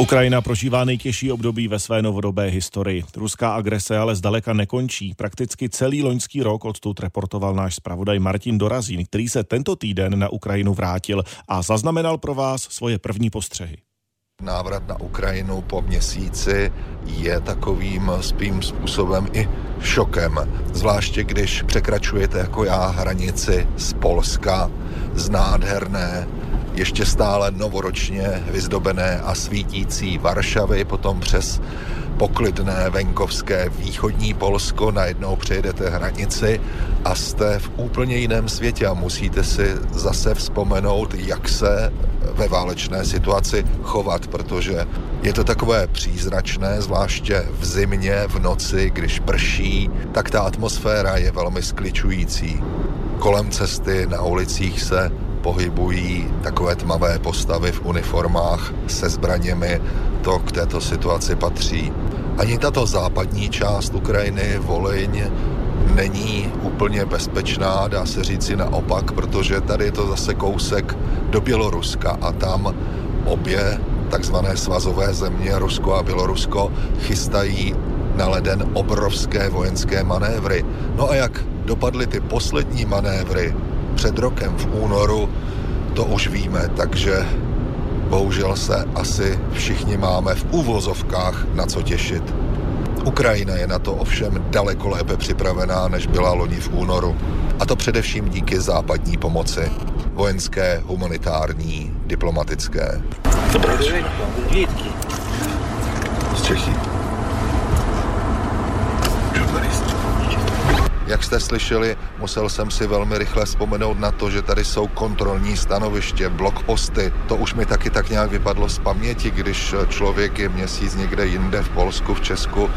Ukrajina prožívá nejtěžší období ve své novodobé historii. Ruská agrese ale zdaleka nekončí. Prakticky celý loňský rok odtud reportoval náš zpravodaj Martin Dorazín, který se tento týden na Ukrajinu vrátil a zaznamenal pro vás svoje první postřehy. Návrat na Ukrajinu po měsíci je takovým spým způsobem i šokem. Zvláště když překračujete jako já hranici z Polska, z nádherné ještě stále novoročně vyzdobené a svítící Varšavy, potom přes poklidné venkovské východní Polsko najednou přejedete hranici a jste v úplně jiném světě a musíte si zase vzpomenout, jak se ve válečné situaci chovat, protože je to takové přízračné, zvláště v zimě, v noci, když prší, tak ta atmosféra je velmi skličující. Kolem cesty na ulicích se pohybují takové tmavé postavy v uniformách se zbraněmi, to k této situaci patří. Ani tato západní část Ukrajiny, Volyň, není úplně bezpečná, dá se říci naopak, protože tady je to zase kousek do Běloruska a tam obě takzvané svazové země, Rusko a Bělorusko, chystají na leden obrovské vojenské manévry. No a jak dopadly ty poslední manévry před rokem v únoru, to už víme, takže bohužel se asi všichni máme v úvozovkách na co těšit. Ukrajina je na to ovšem daleko lépe připravená, než byla loni v únoru. A to především díky západní pomoci. Vojenské, humanitární, diplomatické. Z Čechy. Jak jste slyšeli, musel jsem si velmi rychle vzpomenout na to, že tady jsou kontrolní stanoviště, blokposty. To už mi taky tak nějak vypadlo z paměti, když člověk je měsíc někde jinde v Polsku, v Česku,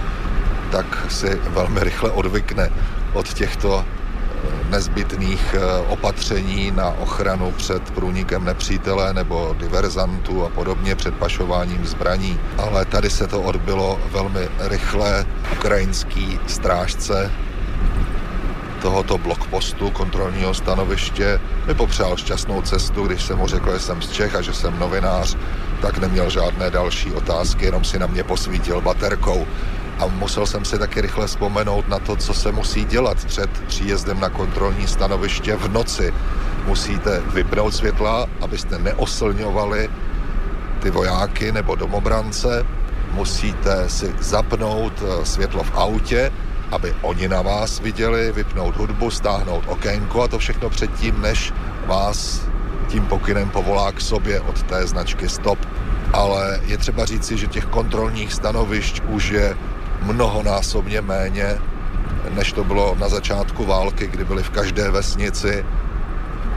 tak si velmi rychle odvykne od těchto eh, nezbytných eh, opatření na ochranu před průnikem nepřítele nebo diverzantů a podobně před pašováním zbraní. Ale tady se to odbylo velmi rychle. Ukrajinský strážce tohoto blokpostu kontrolního stanoviště mi popřál šťastnou cestu, když jsem mu řekl, že jsem z Čech a že jsem novinář, tak neměl žádné další otázky, jenom si na mě posvítil baterkou. A musel jsem si taky rychle vzpomenout na to, co se musí dělat před příjezdem na kontrolní stanoviště v noci. Musíte vypnout světla, abyste neoslňovali ty vojáky nebo domobrance. Musíte si zapnout eh, světlo v autě, aby oni na vás viděli, vypnout hudbu, stáhnout okénko a to všechno předtím, než vás tím pokynem povolá k sobě od té značky Stop. Ale je třeba říci, že těch kontrolních stanovišť už je mnohonásobně méně, než to bylo na začátku války, kdy byly v každé vesnici.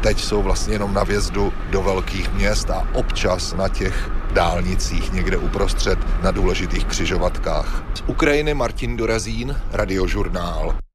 Teď jsou vlastně jenom na vjezdu do velkých měst a občas na těch dálnicích někde uprostřed na důležitých křižovatkách. Z Ukrajiny Martin Dorazín, Radiožurnál.